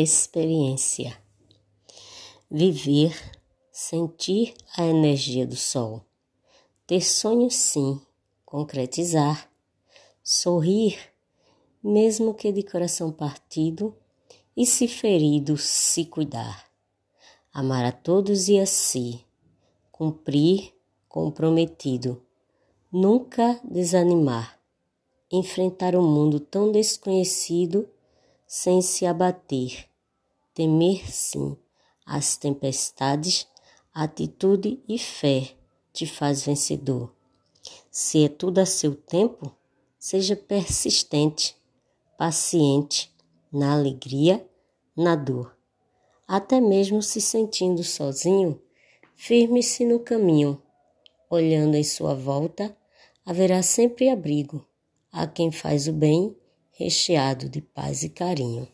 experiência. Viver, sentir a energia do sol. Ter sonhos, sim, concretizar. Sorrir, mesmo que de coração partido, e se ferido, se cuidar. Amar a todos e a si. Cumprir, comprometido. Nunca desanimar. Enfrentar o um mundo tão desconhecido sem se abater. Temer, sim, as tempestades, atitude e fé te faz vencedor. Se é tudo a seu tempo, seja persistente, paciente, na alegria, na dor. Até mesmo se sentindo sozinho, firme-se no caminho. Olhando em sua volta, haverá sempre abrigo a quem faz o bem recheado de paz e carinho.